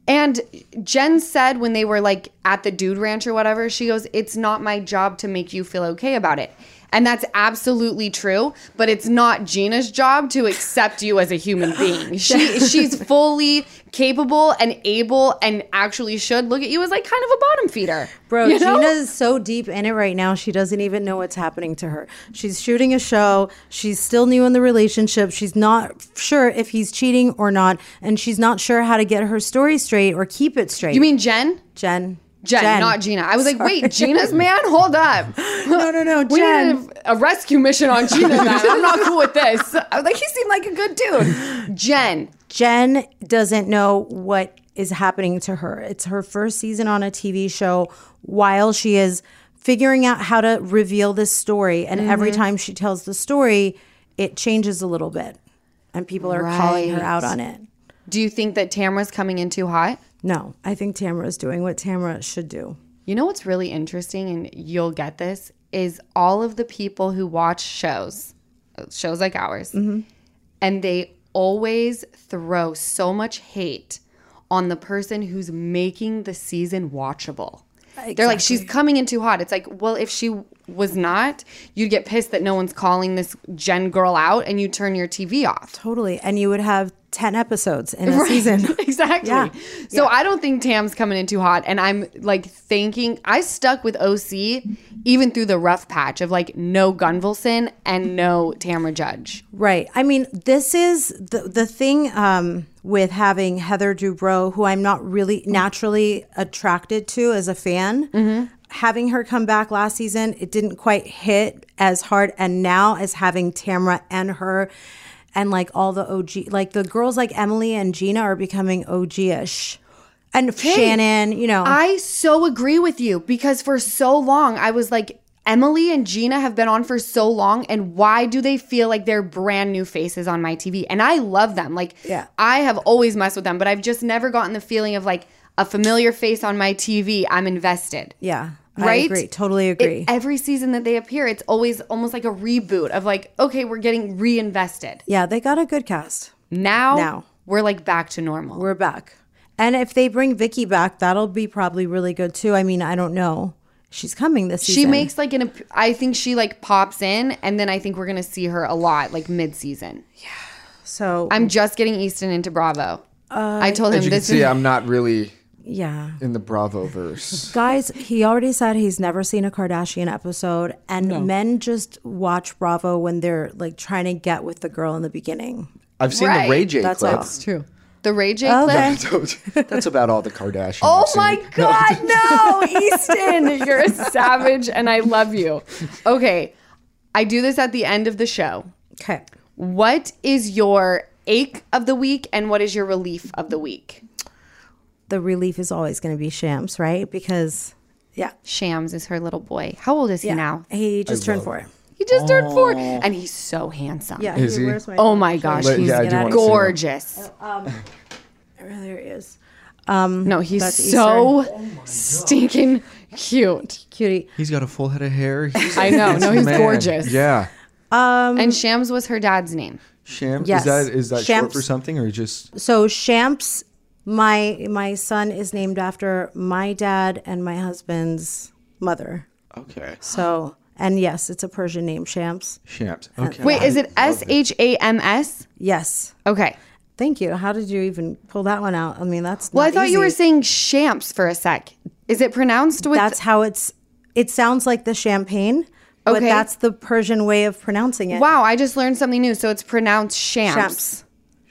And Jen said when they were like at the dude ranch or whatever, she goes, It's not my job to make you feel okay about it. And that's absolutely true, but it's not Gina's job to accept you as a human being. She she's fully capable and able and actually should look at you as like kind of a bottom feeder. Bro, you know? Gina's so deep in it right now, she doesn't even know what's happening to her. She's shooting a show. She's still new in the relationship. She's not sure if he's cheating or not. And she's not sure how to get her story straight or keep it straight. You mean Jen? Jen? Jen, not Gina. I was like, wait, Gina's man? Hold up. No, no, no, We Jen. need a, a rescue mission on Gina. man. I'm not cool with this. I was like, he seemed like a good dude. Jen, Jen doesn't know what is happening to her. It's her first season on a TV show while she is figuring out how to reveal this story. And every Mm-hmm. time she tells the story, it changes a little bit. And people are calling her out on it. do you think that Tamra's coming in too hot? No, I think Tamra is doing what Tamra should do. You know what's really interesting, and you'll get this, is all of the people who watch shows, shows like ours, mm-hmm. and they always throw so much hate on the person who's making the season watchable. They're like, she's coming in too hot. It's like, well, if she was not, you'd get pissed that no one's calling this Jen girl out and you turn your TV off. Totally. And you would have 10 episodes in a season. exactly. Yeah. So I don't think Tam's coming in too hot. And I'm like thinking, I stuck with OC even through the rough patch of like no Gunvalson and no Tamra Judge. Right. I mean, this is the the thing um, with having Heather Dubrow, who I'm not really naturally attracted to as a fan. Having her come back last season, it didn't quite hit as hard, and now as having Tamra and her. And like all the OG, like the girls like Emily and Gina are becoming OG-ish, and Shannon, you know, I so agree with you because for so long I was like, Emily and Gina have been on for so long, and why do they feel like they're brand new faces on my TV? And I love them. Like, Yeah. I have always messed with them, but I've just never gotten the feeling of like a familiar face on my TV. I'm invested. yeah, Right? I agree, totally It- agree. every season that they appear, it's always almost like a reboot of like, okay, we're getting reinvested. yeah, they got a good cast. Now, Now. we're like back to normal. We're back. And if they bring Vicki back, that'll be probably really good too. I mean, I don't know. She's coming this season. She makes like an. I think she like pops in, and then I think we're gonna see her a lot like mid season. Yeah. So I'm just getting Easton into Bravo. Uh, I told him As you can this see, is. I'm not really yeah. in the Bravo verse. Guys, he already said he's never seen a Kardashian episode and men just watch Bravo when they're like trying to get with the girl in the beginning. I've seen Right. the Ray J That's clip. all. true. The Ray J Okay. clip. That's about all the Kardashians. Oh my God, no, Easton, you're a savage, and I love you. Okay, I do this at the end of the show. Okay. What is your ache of the week, and what is your relief of the week? The relief is always going to be Shams, right? Because yeah. Shams is her little boy. How old is he Yeah. now? He just turned four. He just turned four, and he's so handsome. Yeah. Is here, he? Where's my Oh my gosh, Let- he's yeah, I do Get out wanna of see him. gorgeous. Oh, um, there he is. Um, no, he's That's so oh stinking cute. Cutie. He's got a full head of hair. He's I know. No, he's Man, gorgeous. Yeah. Um, and Shams was her dad's name. Sham. Yes. Is that is that short Shams. for something or just So Shamps, my my son is named after my dad and my husband's mother. Okay. So and yes, it's a Persian name, Shams. Shams? Okay. Wait, is it S H A M S? Yes. Okay. Thank you. How did you even pull that one out? I mean, that's Well, I not thought you were saying Shams for a sec. Is it pronounced with? that's how it's. It sounds like the champagne, but that's the Persian way of pronouncing it. wow, I just learned something new. So it's pronounced Shams. Shams.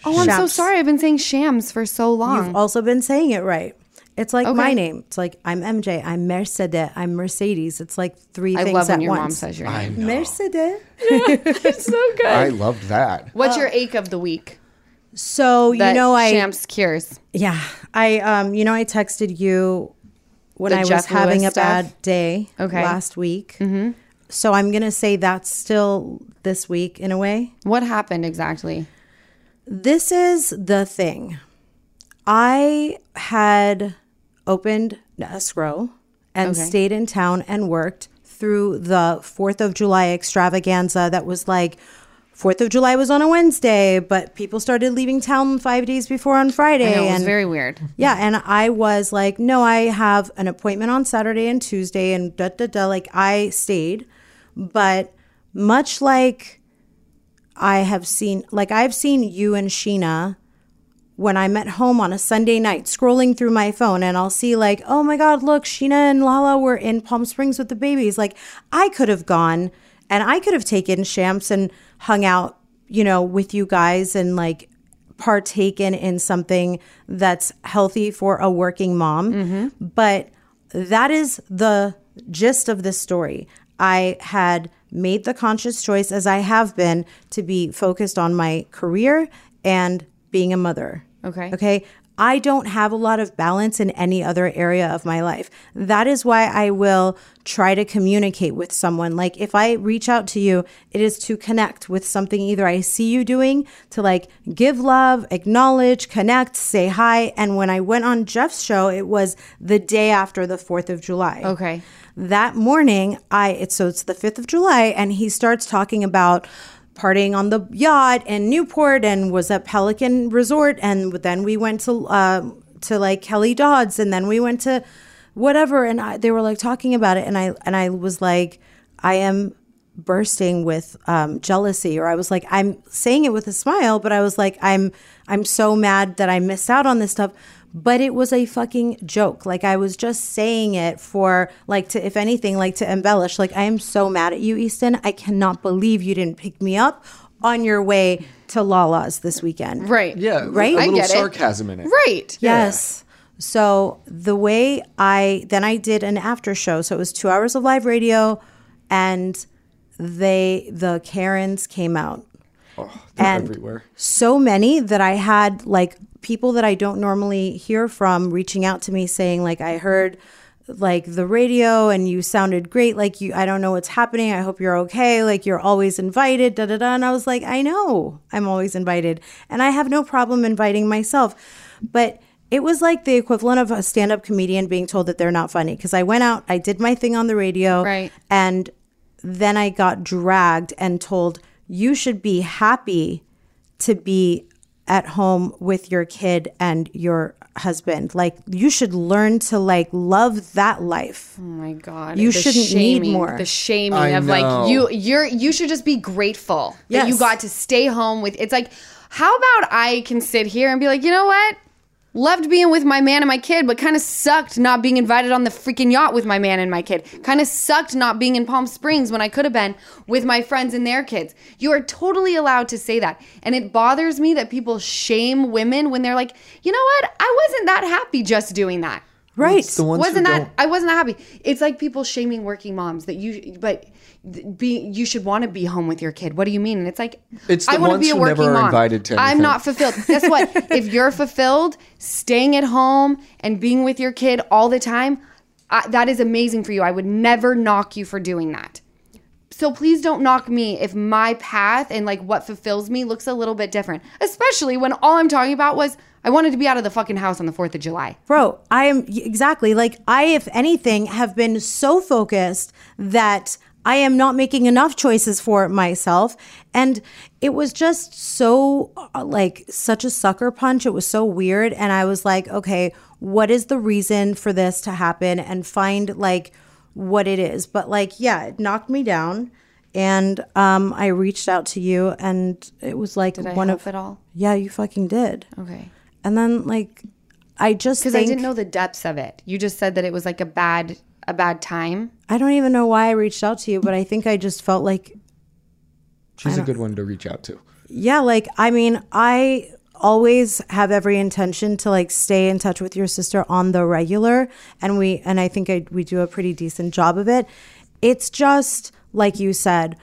Oh, I'm so Shams. sorry. I've been saying Shams for so long. You've also been saying it right. It's like my Okay. name. It's like I'm MJ. I'm Mercedes. I'm Mercedes. It's like three I things love at when your once. mom says your name. Mercedes. It's so good. I loved that. What's your ache of the week? So you That know, I Shams cures. Yeah, I um, you know, I texted you when The I was Jeff having Lewis a bad day Okay. last week. Mm-hmm. So I'm gonna say that's still this week in a way. What happened exactly? This is the thing. I had opened escrow and Okay. stayed in town and worked through the Fourth of July extravaganza. That was like. Fourth of July was on a Wednesday, but people started leaving town five days before on Friday. Know, it was and very weird. yeah, and I was like, no, I have an appointment on Saturday and Tuesday, and da da da. Like I stayed, but much like I have seen, like I've seen you and Scheana when I'm at home on a Sunday night scrolling through my phone, and I'll see like, oh my God, look, Scheana and Lala were in Palm Springs with the babies. Like I could have gone, and I could have taken Shams and hung out, you know, with you guys and like partaken in something that's healthy for a working mom. Mm-hmm. But that is the gist of this story. I had made the conscious choice, as I have been, to be focused on my career and being a mother. Okay. Okay. I don't have a lot of balance in any other area of my life. That is why I will try to communicate with someone. Like if I reach out to you, it is to connect with something either I see you doing, to like give love, acknowledge, connect, say hi. And when I went on Jeff's show, it was the day after the 4th of July. Okay. That morning, I it's so it's the 5th of July and he starts talking about partying on the yacht in Newport and was at Pelican Resort and then we went to uh, to like Kelly Dodd's and then we went to whatever and I, they were like talking about it and I and I was like I am bursting with um, jealousy or I was like I'm saying it with a smile but I was like I'm I'm so mad that I missed out on this stuff but it was a fucking joke. Like I was just saying it for like to if anything like to embellish. Like I am so mad at you, Easton. I cannot believe you didn't pick me up on your way to Lala's this weekend. Right. Yeah, Right? A I little get it. sarcasm in it. Right. Yes. So the way I then I did an after show. So it was two hours of live radio, and they the Karens came out. Oh, they're And- everywhere. So many that I had like people that I don't normally hear from reaching out to me saying like I heard like the radio and you sounded great like you I don't know what's happening I hope you're okay like you're always invited da da da and I was like I know I'm always invited and I have no problem inviting myself but it was like the equivalent of a stand-up comedian being told that they're not funny because I went out I did my thing on the radio Right. and then I got dragged and told you should be happy to be at home with your kid and your husband. Like you should learn to like love that life. Oh my god. You the shouldn't need more. The shaming I of know. like you you're you should just be grateful that you got to stay home with it's like how about I can sit here and be like, "You know what? Loved being with my man and my kid, but kind of sucked not being invited on the freaking yacht with my man and my kid. Kind of sucked not being in Palm Springs when I could have been with my friends and their kids. You are totally allowed to say that. And it bothers me that people shame women when they're like, you know what? I wasn't that happy just doing that Right. The ones wasn't that don't- I wasn't that happy. It's like people shaming working moms that you but th- be you should want to be home with your kid. What do you mean? And it's like It's the I want to ones be a who working never are mom. invited to I'm not fulfilled. Guess what? if you're fulfilled, staying at home and being with your kid all the time, I, that is amazing for you. I would never knock you for doing that. So please don't knock me if my path and like what fulfills me looks a little bit different. Especially when all I'm talking about was I wanted to be out of the fucking house on the 4th of July. Bro, I am exactly like I, if anything, have been so focused that I am not making enough choices for myself. And it was just so uh, like such a sucker punch. It was so weird. And I was like, okay, what is the reason for this to happen? And find like what it is. But like, yeah, it knocked me down. And um, I reached out to you, and it was like Did I one of it all? Yeah, you fucking did. Okay. And then like, I just because I didn't know the depths of it. You just said that it was like a bad a bad time. I don't even know why I reached out to you, but I think I just felt like, She's a good one to reach out to. yeah, like, I mean, I always have every intention to like stay in touch with your sister on the regular. And we, and I think I, we do a pretty decent job of it. It's just like you said,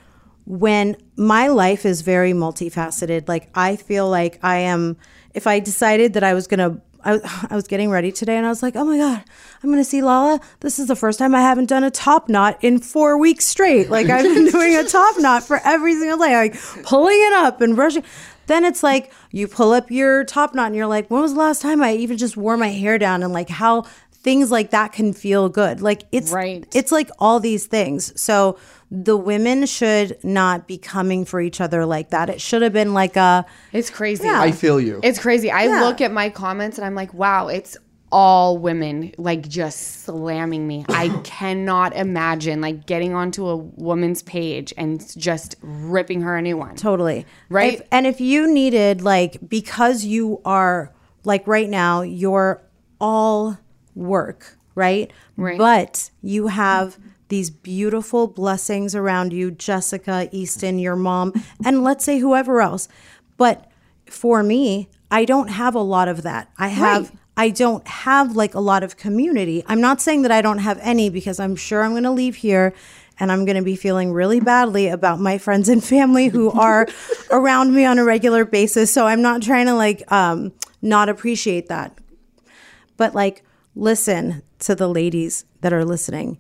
when my life is very multifaceted, like I feel like I am, if I decided that I was going to I, I was getting ready today and I was like, oh my God, I'm going to see Lala. This is the first time I haven't done a top knot in four weeks straight. Like I've been doing a top knot for every single day, like pulling it up and brushing. Then it's like you pull up your top knot and you're like, when was the last time I even just wore my hair down and like how things like that can feel good. Like it's Right. it's like all these things. So the women should not be coming for each other like that. It should have been like a It's crazy. Yeah. I feel you. It's crazy. I Yeah. look at my comments and I'm like, wow, it's all women like just slamming me. I cannot imagine like getting onto a woman's page and just ripping her a new one. Totally. Right? If- and if you needed, like, because you are, like, right now, you're all work, right? Right. But you have these beautiful blessings around you Jessica, Easton, your mom, and let's say whoever else. But for me, I don't have a lot of that. I have. Right. I don't have like a lot of community. I'm not saying that I don't have any because I'm sure I'm going to leave here and I'm going to be feeling really badly about my friends and family who are around me on a regular basis. So I'm not trying to like um not appreciate that. But like listen to the ladies that are listening.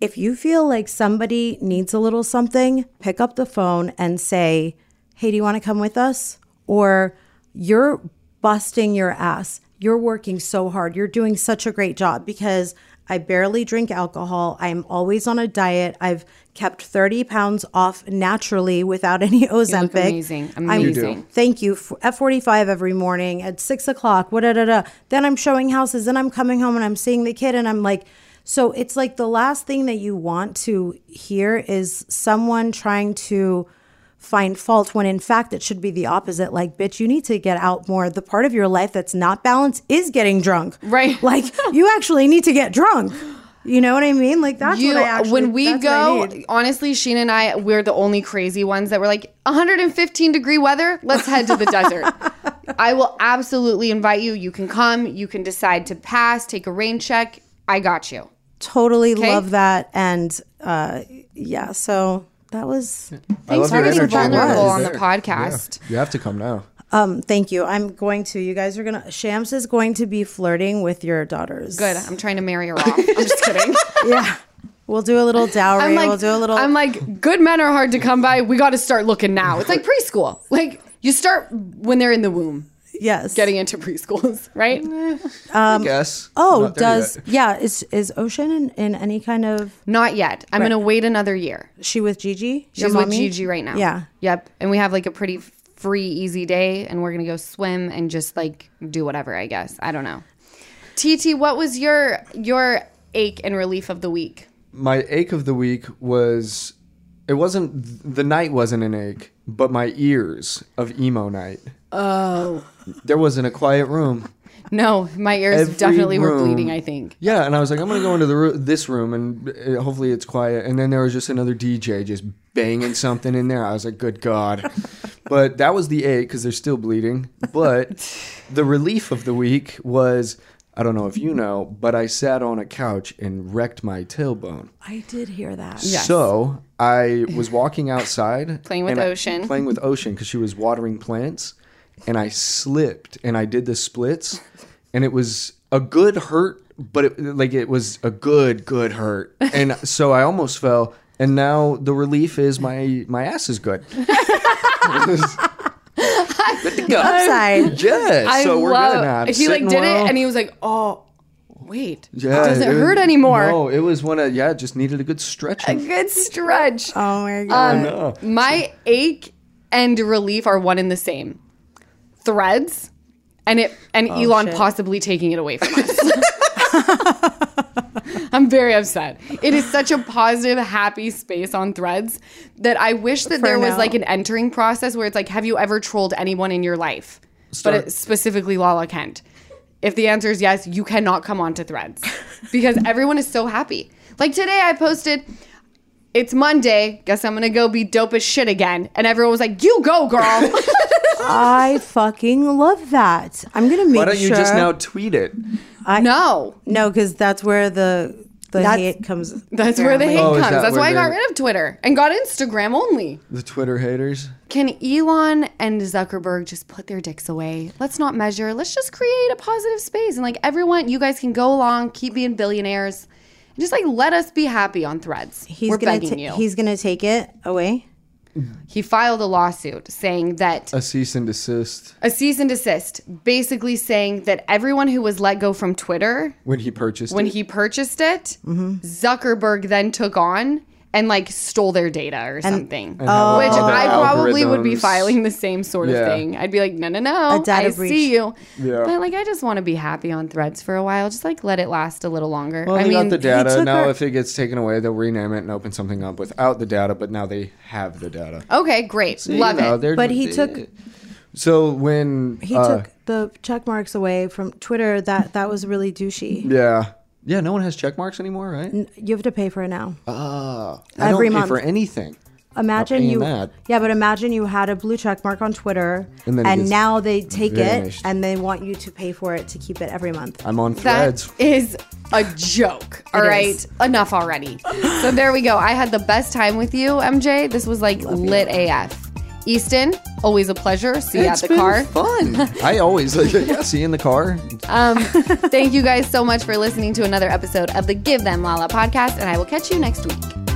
If you feel like somebody needs a little something, pick up the phone and say, "Hey, do you want to come with us?" Or you're busting your ass. You're working so hard. You're doing such a great job because I barely drink alcohol. I'm always on a diet. I've kept 30 pounds off naturally without any Ozempic. amazing. I'm- Amazing. Thank you. F- At 45 every morning at six o'clock, what da, da, da. Then I'm showing houses. Then I'm coming home and I'm seeing the kid and I'm like, so it's like the last thing that you want to hear is someone trying to find fault when in fact it should be the opposite. Like, bitch, you need to get out more. The part of your life that's not balanced is getting drunk. Right. Like, you actually need to get drunk. You know what I mean? Like, that's you what I actually when we that's what I go honestly Scheana and I we're the only crazy ones that were like 115 degree weather let's head to the desert I will absolutely invite you you can come you can decide to pass take a rain check I got you totally Okay. love that. And uh, yeah, so that was. I love for your being vulnerable on the podcast Yeah. You have to come now. Um, thank you. I'm going to. You guys are gonna. Shams is going to be flirting with your daughters. good I'm trying to marry her off I'm just kidding Yeah. We'll do a little dowry. Like we'll do a little. I'm like good men are hard to come by we got to start looking now it's like preschool like you start when they're in the womb yes. getting into preschools right I guess. Oh, does yet. yeah? Is is Ocean in, in any kind of? not yet I'm gonna wait another year She with Gigi? She's with? Gigi right now. Yeah. Yep. And we have like a pretty free, easy day, and we're gonna go swim and just like do whatever. I guess I don't know. TT, what was your your ache and relief of the week? my ache of the week was it wasn't the night wasn't an ache but my ears of emo night oh there wasn't a quiet room No, my ears Every definitely were room- bleeding. I think. yeah and i was like i'm gonna go into the ro- this room and uh, hopefully it's quiet and then there was just another dj just banging something in there i was like good god but that was the ache because they're still bleeding but the relief of the week was i don't know if you know but i sat on a couch and wrecked my tailbone I did hear that. Yes. So I was walking outside, Playing with and I- Ocean. playing with Ocean because she was watering plants, and I slipped and I did the splits, and it was a good hurt, but it, like it was a good good hurt, and so I almost fell. And now the relief is my my ass is good. good to go. Upside. Yeah, I so we're love. good now. I'm he like did well. it, and he was like, "Oh, wait, Yeah, doesn't it- hurt anymore." No, it was one of yeah, it just needed a good stretch. A good stretch. Oh my god. no. Um, my ache and relief are one and the same. Threads and it and oh, Elon shit. possibly taking it away from us. I'm very upset. It is such a positive, happy space on threads that I wish that there was now. like an entering process where it's like, have you ever trolled anyone in your life? Start- But specifically Lala Kent. If the answer is yes, you cannot come onto threads because everyone is so happy. Like today, I posted, it's Monday. Guess I'm gonna go be dope as shit again. And everyone was like, "You go, girl." I fucking love that. I'm gonna make sure. Why don't you sure. just now tweet it? I, no, No, because that's where the the That's- hate comes. that's where the hate Oh, is comes. that That's where why I got the- rid of Twitter and got Instagram only. The Twitter haters. Can Elon and Zuckerberg just put their dicks away? Let's not measure. Let's just create a positive space and like everyone, you guys can go along, keep being billionaires, and just like let us be happy on Threads. He's We're gonna begging ta- you. he's gonna take it away. he filed a lawsuit saying that A cease and desist a cease and desist, basically saying that everyone who was let go from Twitter when he purchased when it. he purchased it, Mm-hmm. Zuckerberg then took on and like stole their data or something. And have Which all I probably would be filing the same sort of Yeah. thing. I'd be like, no, no, no. A data I breach. see you. Yeah. But like, I just want to be happy on threads for a while. Just like let it last a little longer. Well, I they mean, got the data. Now, her- if it gets taken away, they'll rename it and open something up without the data. But now they have the data. okay, great. You Love know, it. But he they- took- So when He uh, took the check marks away from Twitter. That that was really douchey. yeah yeah no one has check marks anymore, right? You have to pay for it now. Ah, I Every don't pay month. for anything. Imagine paying you, that. yeah, but imagine you had a blue check mark on Twitter, And and, then it gets now they take vanished. it and they want you to pay for it to keep it every month. I'm on That threads. is a joke. All It right, is. enough already. So there we go. I had the best time with you, MJ. This was like lit AF. Easton, always a pleasure. See you It's at the been car. fun. I always like yeah, see you in the car. Um, thank you guys so much for listening to another episode of the Give Them Lala podcast, and I will catch you next week.